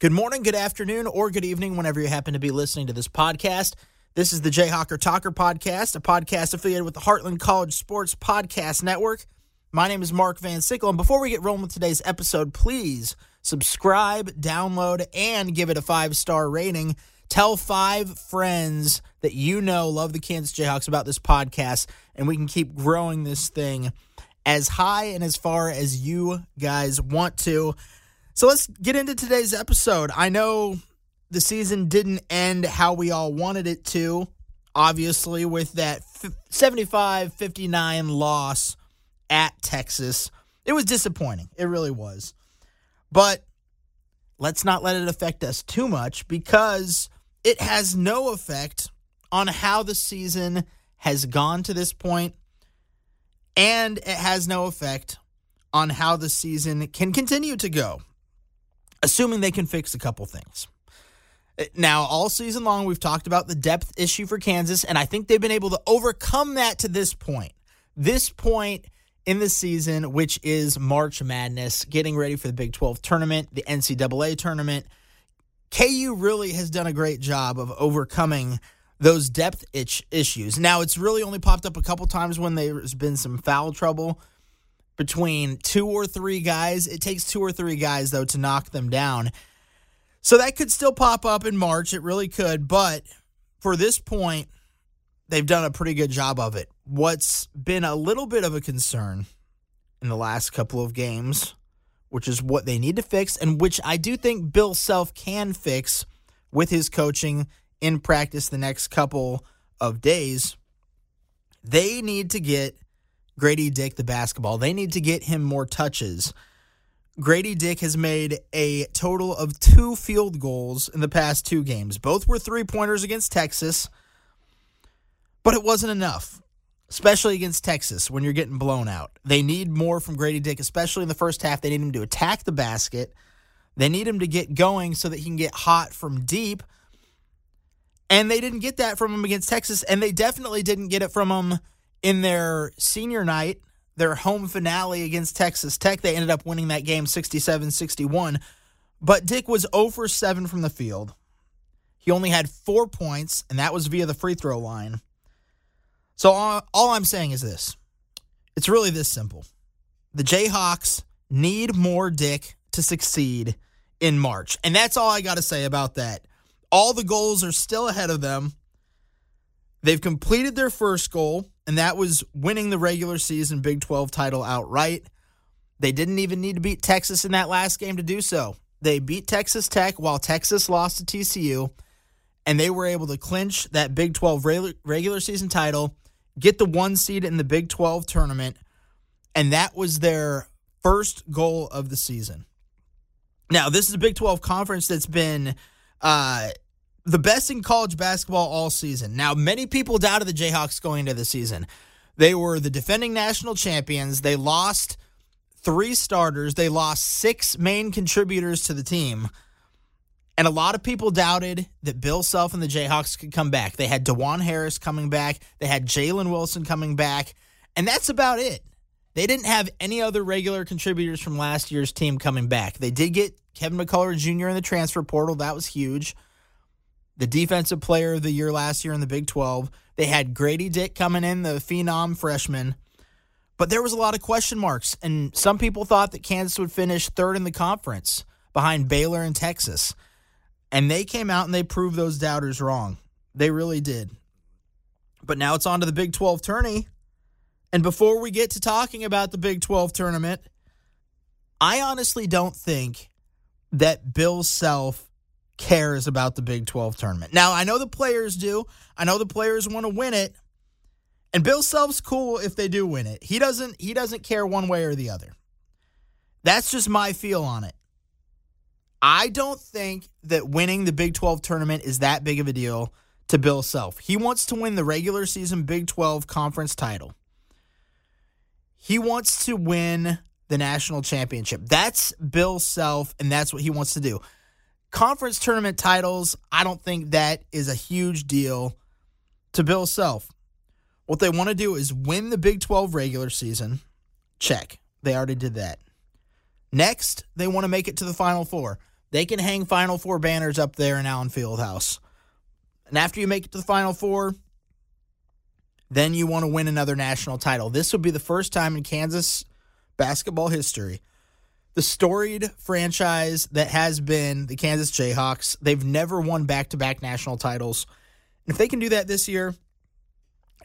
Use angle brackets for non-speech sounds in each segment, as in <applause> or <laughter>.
Good morning, good afternoon, or good evening, whenever you happen to be listening to this podcast. This is the Jayhawker Talker Podcast, a podcast affiliated with the Heartland College Sports Podcast Network. My name is Mark Van Sickle, and before we get rolling with today's episode, please subscribe, download, and give it a five star rating. Tell five friends that you know love the Kansas Jayhawks about this podcast, and we can keep growing this thing as high and as far as you guys want to. So let's get into today's episode. I know the season didn't end how we all wanted it to, obviously, with that 75 59 loss at Texas. It was disappointing. It really was. But let's not let it affect us too much because it has no effect on how the season has gone to this point, and it has no effect on how the season can continue to go assuming they can fix a couple things. Now, all season long, we've talked about the depth issue for Kansas, and I think they've been able to overcome that to this point. This point in the season, which is March Madness, getting ready for the Big 12 tournament, the NCAA tournament. KU really has done a great job of overcoming those depth itch issues. Now, it's really only popped up a couple times when there's been some foul trouble between two or three guys. It takes two or three guys, though, to knock them down. So that could still pop up in March. It really could. But for this point, they've done a pretty good job of it. What's been a little bit of a concern in the last couple of games, which is what they need to fix, and which I do think Bill Self can fix with his coaching in practice the next couple of days. They need to get Grady Dick the basketball. They need to get him more touches. Grady Dick has made a total of two field goals in the past two games. Both were three pointers against Texas, but it wasn't enough, especially against Texas when you're getting blown out. They need more from Grady Dick, especially in the first half. They need him to attack the basket. They need him to get going so that he can get hot from deep. And they didn't get that from him against Texas, and they definitely didn't get it from him in their senior night, their home finale against Texas Tech. They ended up winning that game 67 61. But Dick was 0 for 7 from the field. He only had four points, and that was via the free throw line. So all, all I'm saying is this it's really this simple. The Jayhawks need more Dick to succeed in March. And that's all I got to say about that. All the goals are still ahead of them. They've completed their first goal and that was winning the regular season Big 12 title outright. They didn't even need to beat Texas in that last game to do so. They beat Texas Tech while Texas lost to TCU, and they were able to clinch that Big 12 regular season title, get the one seed in the Big 12 tournament, and that was their first goal of the season. Now, this is a Big 12 conference that's been uh, the best in college basketball all season. Now, many people doubted the Jayhawks going into the season. They were the defending national champions. They lost three starters, they lost six main contributors to the team. And a lot of people doubted that Bill Self and the Jayhawks could come back. They had Dajuan Harris coming back, they had Jalen Wilson coming back, and that's about it. They didn't have any other regular contributors from last year's team coming back. They did get Kevin McCullar Jr. in the transfer portal. That was huge the defensive player of the year last year in the Big 12. They had Grady Dick coming in, the phenom freshman. But there was a lot of question marks, and some people thought that Kansas would finish third in the conference behind Baylor and Texas. And they came out and they proved those doubters wrong. They really did. But now it's on to the Big 12 tourney. And before we get to talking about the Big 12 tournament, I honestly don't think that Bill Self cares about the Big 12 tournament. Now, I know the players do. I know the players want to win it. And Bill Self's cool if they do win it. He doesn't he doesn't care one way or the other. That's just my feel on it. I don't think that winning the Big 12 tournament is that big of a deal to Bill Self. He wants to win the regular season Big 12 conference title. He wants to win the national championship. That's Bill Self, and that's what he wants to do. Conference tournament titles, I don't think that is a huge deal to Bill Self. What they want to do is win the Big 12 regular season. Check. They already did that. Next, they want to make it to the Final Four. they can hang Final Four banners up there in Allen Fieldhouse. And after you make it to the Final Four, then you want to win another national title. This would be the first time in Kansas basketball history. The storied franchise that has been the Kansas Jayhawks, they've never won back to back national titles. And if they can do that this year,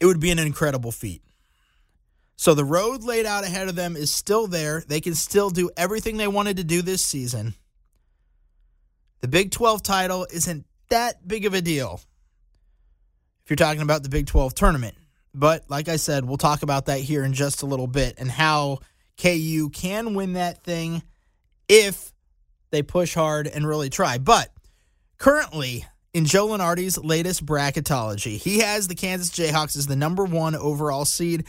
it would be an incredible feat. So the road laid out ahead of them is still there. They can still do everything they wanted to do this season. The Big 12 title isn't that big of a deal if you're talking about the Big 12 tournament. But like I said, we'll talk about that here in just a little bit and how KU can win that thing if they push hard and really try. But currently, in Joe Lunardi's latest bracketology, he has the Kansas Jayhawks as the number one overall seed.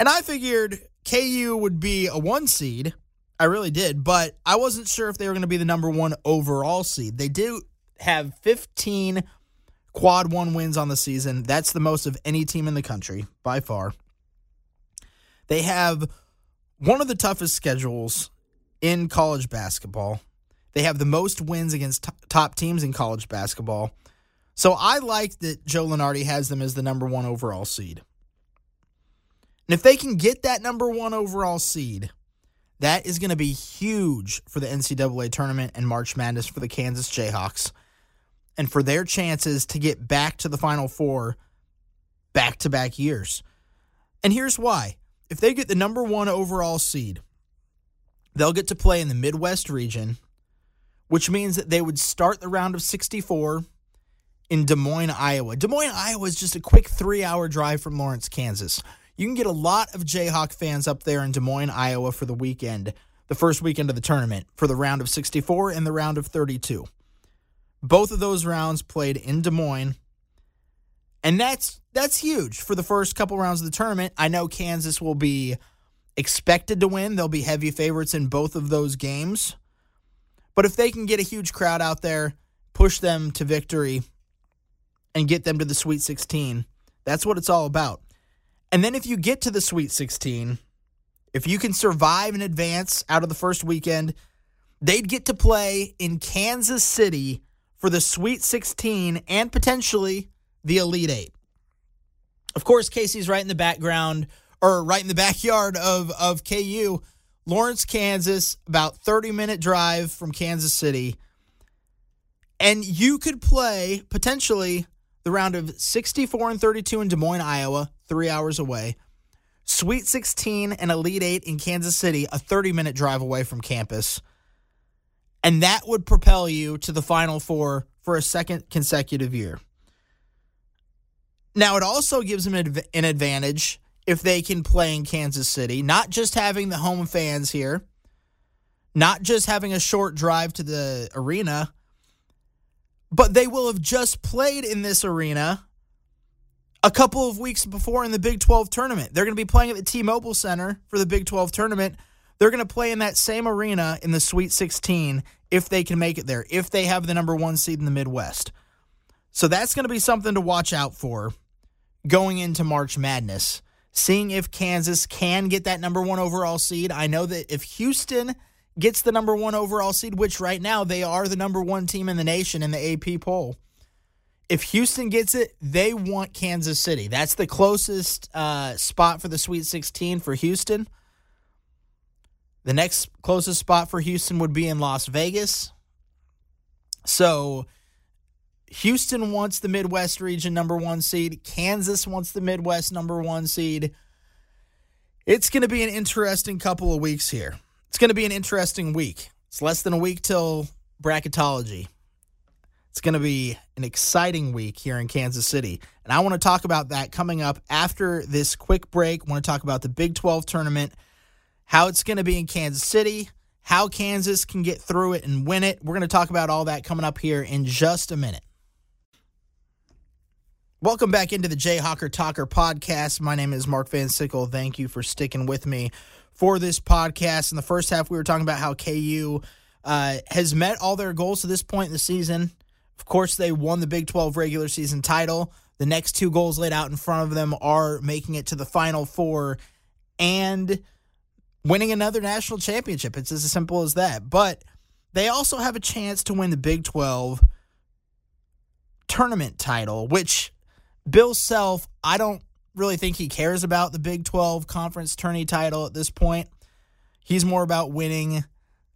And I figured KU would be a one seed. I really did, but I wasn't sure if they were going to be the number one overall seed. They do have 15 quad one wins on the season. That's the most of any team in the country by far. They have one of the toughest schedules in college basketball. They have the most wins against t- top teams in college basketball. So I like that Joe Lunardi has them as the number one overall seed. And if they can get that number one overall seed, that is going to be huge for the NCAA tournament and March Madness for the Kansas Jayhawks and for their chances to get back to the Final Four back to back years. And here's why if they get the number one overall seed, they'll get to play in the Midwest region, which means that they would start the round of 64 in Des Moines, Iowa. Des Moines, Iowa is just a quick three hour drive from Lawrence, Kansas. You can get a lot of Jayhawk fans up there in Des Moines, Iowa for the weekend, the first weekend of the tournament, for the round of 64 and the round of 32. Both of those rounds played in Des Moines. And that's that's huge for the first couple rounds of the tournament. I know Kansas will be expected to win. They'll be heavy favorites in both of those games. But if they can get a huge crowd out there, push them to victory, and get them to the Sweet 16, that's what it's all about. And then if you get to the Sweet 16, if you can survive and advance out of the first weekend, they'd get to play in Kansas City for the Sweet 16 and potentially the Elite Eight. Of course, KC's right in the background or right in the <laughs> backyard of, of KU. Lawrence, Kansas, about 30 minute drive from Kansas City. And you could play potentially the round of 64 and 32 in Des Moines, Iowa, three hours away. Sweet 16 and Elite 8 in Kansas City, a 30 minute drive away from campus. And that would propel you to the Final Four for a second consecutive year. Now, it also gives them an advantage if they can play in Kansas City, not just having the home fans here, not just having a short drive to the arena, but they will have just played in this arena a couple of weeks before in the Big 12 tournament. They're going to be playing at the T Mobile Center for the Big 12 tournament. They're going to play in that same arena in the Sweet 16 if they can make it there, if they have the number one seed in the Midwest. So that's going to be something to watch out for going into March Madness. Seeing if Kansas can get that number one overall seed. I know that if Houston gets the number one overall seed, which right now they are the number one team in the nation in the AP poll, if Houston gets it, they want Kansas City. That's the closest uh, spot for the Sweet 16 for Houston. The next closest spot for Houston would be in Las Vegas. So Houston wants the Midwest region number one seed. Kansas wants the Midwest number one seed. It's going to be an interesting couple of weeks here. It's going to be an interesting week. It's less than a week till bracketology. It's going to be an exciting week here in Kansas City. And I want to talk about that coming up after this quick break. I want to talk about the Big 12 tournament how it's going to be in Kansas City, how Kansas can get through it and win it. We're going to talk about all that coming up here in just a minute. Welcome back into the Jayhawker Talker podcast. My name is Mark Van Sickle. Thank you for sticking with me for this podcast. In the first half, we were talking about how KU uh, has met all their goals to this point in the season. Of course, they won the Big 12 regular season title. The next two goals laid out in front of them are making it to the Final Four and winning another national championship. It's as simple as that. But they also have a chance to win the Big 12 tournament title, which Bill Self, I don't really think he cares about the Big 12 conference tourney title at this point. He's more about winning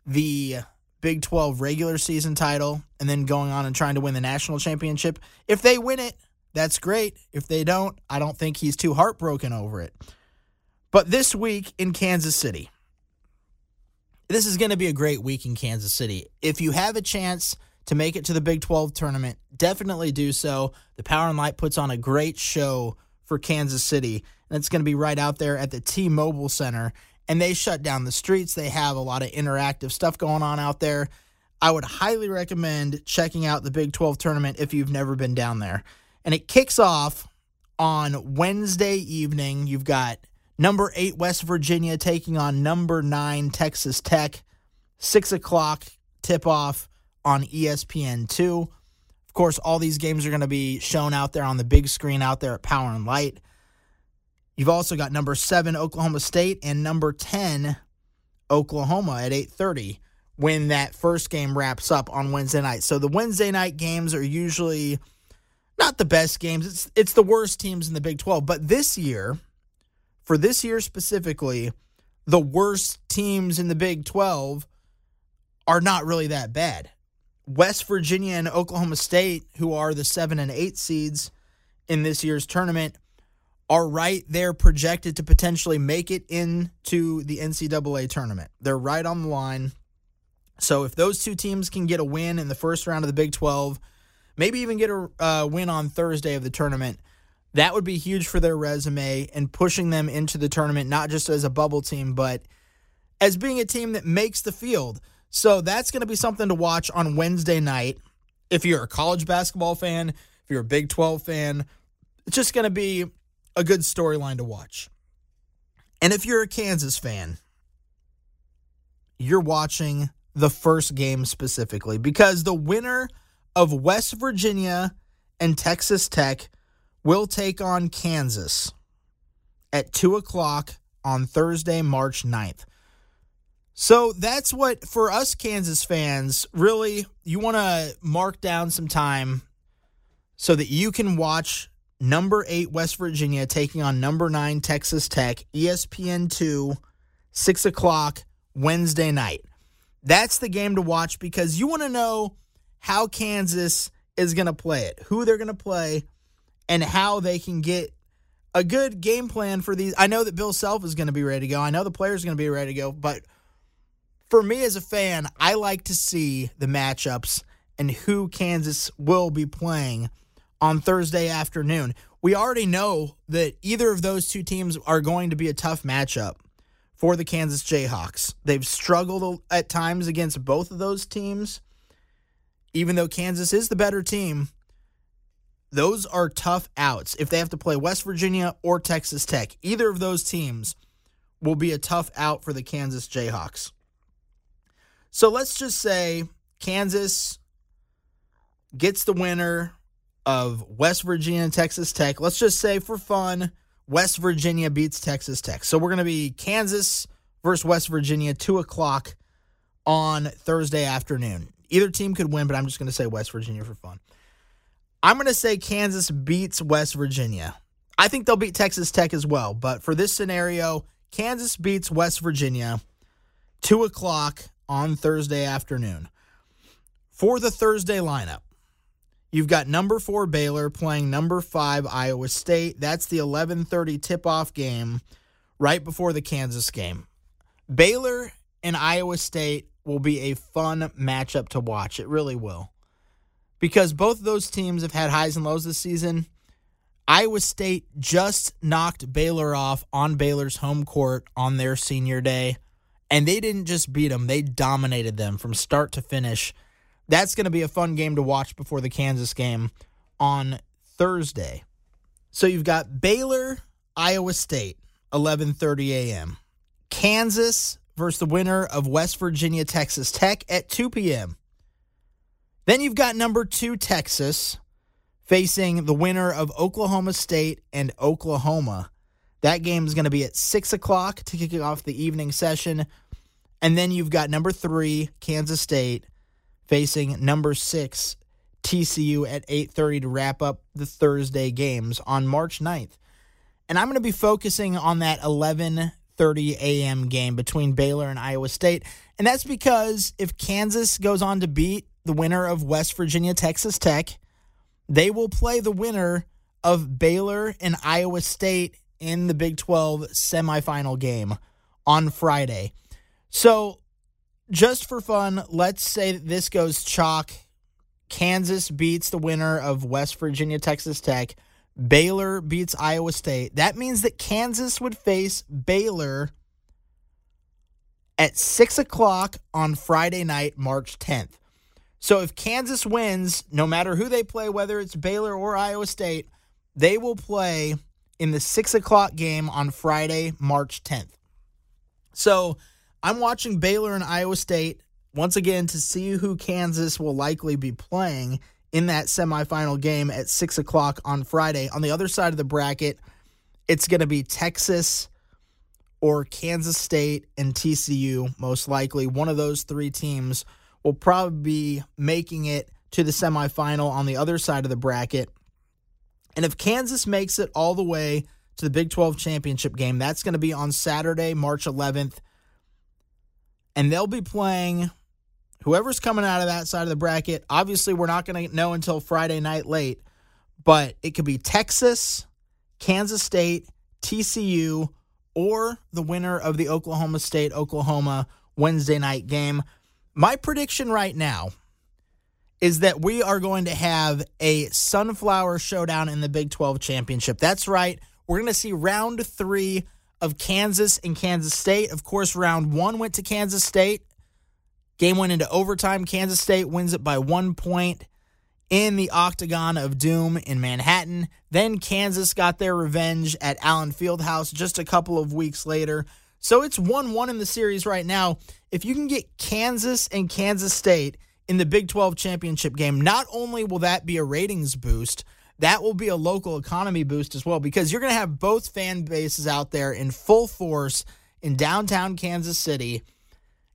the Big 12 regular season title and then going on and trying to win the national championship. If they win it, that's great. If they don't, I don't think he's too heartbroken over it. But this week in Kansas City, this is going to be a great week in Kansas City. If you have a chance to make it to the Big 12 tournament, definitely do so. The Power and Light puts on a great show for Kansas City, and it's going to be right out there at the T Mobile Center. And they shut down the streets. They have a lot of interactive stuff going on out there. I would highly recommend checking out the Big 12 tournament if you've never been down there. And it kicks off on Wednesday evening. You've got number eight West Virginia taking on number nine Texas Tech. Six o'clock tip off on ESPN2. Of course, all these games are going to be shown out there on the big screen out there at Power and Light. You've also got number 7 Oklahoma State and number 10 Oklahoma at 8:30 when that first game wraps up on Wednesday night. So the Wednesday night games are usually not the best games. It's it's the worst teams in the Big 12, but this year for this year specifically, the worst teams in the Big 12 are not really that bad. West Virginia and Oklahoma State, who are the seven and eight seeds in this year's tournament, are right there projected to potentially make it into the NCAA tournament. They're right on the line. So if those two teams can get a win in the first round of the Big 12, maybe even get a uh, win on Thursday of the tournament, that would be huge for their resume and pushing them into the tournament, not just as a bubble team, but as being a team that makes the field. So that's going to be something to watch on Wednesday night. If you're a college basketball fan, if you're a Big 12 fan, it's just going to be a good storyline to watch. And if you're a Kansas fan, you're watching the first game specifically because the winner of West Virginia and Texas Tech will take on Kansas at 2 o'clock on Thursday, March 9th. So that's what, for us Kansas fans, really, you want to mark down some time so that you can watch number eight West Virginia taking on number nine Texas Tech, ESPN 2, 6 o'clock Wednesday night. That's the game to watch because you want to know how Kansas is going to play it, who they're going to play, and how they can get a good game plan for these. I know that Bill Self is going to be ready to go. I know the players are going to be ready to go, but for me as a fan, I like to see the matchups and who Kansas will be playing on Thursday afternoon. We already know that either of those two teams are going to be a tough matchup for the Kansas Jayhawks. They've struggled at times against both of those teams. Even though Kansas is the better team, those are tough outs. If they have to play West Virginia or Texas Tech, either of those teams will be a tough out for the Kansas Jayhawks. So let's just say Kansas gets the winner of West Virginia and Texas Tech. Let's just say for fun, West Virginia beats Texas Tech. So we're going to be Kansas versus West Virginia, 2 o'clock on Thursday afternoon. Either team could win, but I'm just going to say West Virginia for fun. I'm going to say Kansas beats West Virginia. I think they'll beat Texas Tech as well, but for this scenario, Kansas beats West Virginia, 2 o'clock on Thursday afternoon. For the Thursday lineup, you've got number four Baylor playing number five Iowa State. That's the 11:30 tip-off game right before the Kansas game. Baylor and Iowa State will be a fun matchup to watch. It really will. Because both those teams have had highs and lows this season. Iowa State just knocked Baylor off on Baylor's home court on their senior day. And they didn't just beat them, they dominated them from start to finish. That's going to be a fun game to watch before the Kansas game on Thursday. So you've got Baylor, Iowa State, 11:30 a.m. Kansas versus the winner of West Virginia, Texas Tech at 2 p.m. Then you've got number 2 Texas facing the winner of Oklahoma State and Oklahoma. That game is going to be at 6 o'clock to kick off the evening session. And then you've got number three, Kansas State, facing number 6 TCU at 8:30 to wrap up the Thursday games on March 9th. And I'm going to be focusing on that 11:30 a.m. game between Baylor and Iowa State. And that's because if Kansas goes on to beat the winner of West Virginia Texas Tech, they will play the winner of Baylor and Iowa State in the Big 12 semifinal game on Friday. So, just for fun, let's say that this goes chalk. Kansas beats the winner of West Virginia Texas Tech. Baylor beats Iowa State. That means that Kansas would face Baylor at 6 o'clock on Friday night, March 10th. So if Kansas wins, no matter who they play, whether it's Baylor or Iowa State, they will play in the 6 o'clock game on Friday, March 10th. So I'm watching Baylor and Iowa State once again to see who Kansas will likely be playing in that semifinal game at 6 o'clock on Friday. On the other side of the bracket, it's going to be Texas or Kansas State and TCU, most likely. One of those three teams will probably be making it to the semifinal on the other side of the bracket. And if Kansas makes it all the way to the Big 12 championship game, that's going to be on Saturday, March 11th. And they'll be playing whoever's coming out of that side of the bracket, obviously we're not going to know until Friday night late, but it could be Texas, Kansas State, TCU, or the winner of the Oklahoma State Oklahoma Wednesday night game. My prediction right now is that we are going to have a sunflower showdown in the Big 12 championship. That's right. We're going to see round three of Kansas and Kansas State. Of course, round one went to Kansas State. Game went into overtime. Kansas State wins it by one point in the Octagon of Doom in Manhattan. Then Kansas got their revenge at Allen Fieldhouse just a couple of weeks later. So it's 1 1 in the series right now. If you can get Kansas and Kansas State in the Big 12 championship game, not only will that be a ratings boost, that will be a local economy boost as well because you're going to have both fan bases out there in full force in downtown Kansas City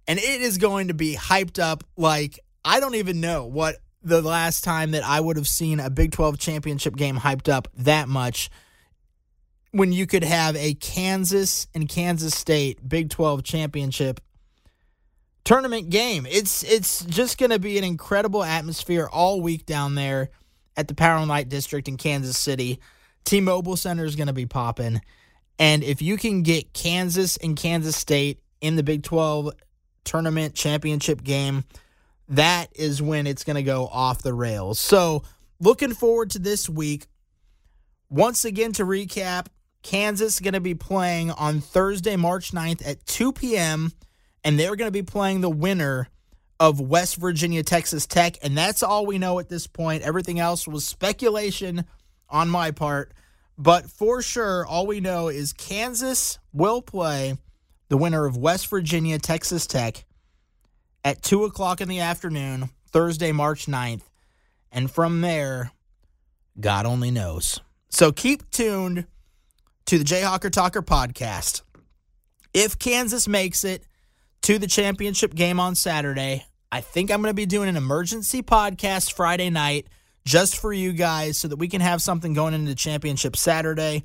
and it is going to be hyped up like I don't even know what the last time that I would have seen a Big 12 championship game hyped up that much when you could have a Kansas and Kansas State Big 12 championship tournament game. It's it's just going to be an incredible atmosphere all week down there at the Power and Light District in Kansas City. T-Mobile Center is going to be popping. And if you can get Kansas and Kansas State in the Big 12 tournament championship game, that is when it's going to go off the rails. So, looking forward to this week. Once again, to recap, Kansas is going to be playing on Thursday, March 9th at 2 p.m., and they're going to be playing the winner of West Virginia, Texas Tech. And that's all we know at this point. Everything else was speculation on my part. But for sure, all we know is Kansas will play the winner of West Virginia, Texas Tech, at 2 o'clock in the afternoon, Thursday, March 9th. And from there, God only knows. So keep tuned to the Jayhawker Talker podcast. If Kansas makes it to the championship game on Saturday, I think I'm going to be doing an emergency podcast Friday night just for you guys so that we can have something going into the championship Saturday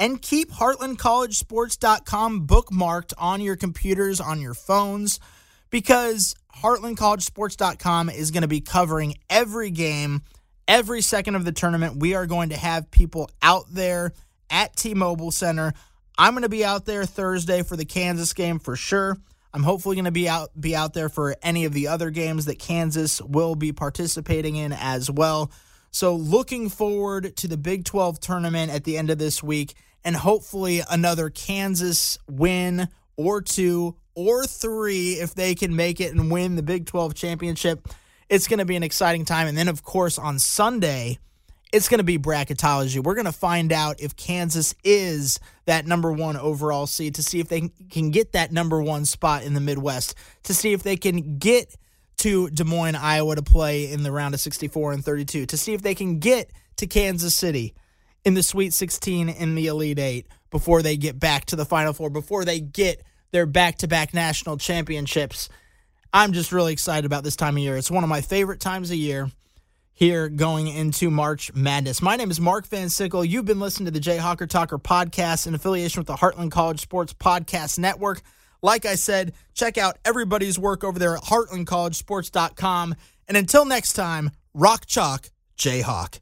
and keep heartlandcollegesports.com bookmarked on your computers, on your phones, because heartlandcollegesports.com is going to be covering every game, every second of the tournament. We are going to have people out there at T Mobile Center. I'm going to be out there Thursday for the Kansas game for sure. I'm hopefully going to be out be out there for any of the other games that Kansas will be participating in as well. So looking forward to the Big 12 tournament at the end of this week and hopefully another Kansas win or two or three if they can make it and win the Big 12 championship. It's going to be an exciting time. And then, of course, on Sunday, it's going to be bracketology. We're going to find out if Kansas is that number one overall seed to see if they can get that number one spot in the Midwest, to see if they can get to Des Moines, Iowa to play in the round of 64 and 32, to see if they can get to Kansas City in the Sweet 16 in the Elite Eight before they get back to the Final Four, before they get their back to back national championships. I'm just really excited about this time of year. It's one of my favorite times of year here going into March Madness. My name is Mark Van Sickle. You've been listening to the Jayhawker Talker podcast in affiliation with the Heartland College Sports Podcast Network. Like I said, check out everybody's work over there at heartlandcollegesports.com. And until next time, rock chalk, Jayhawk.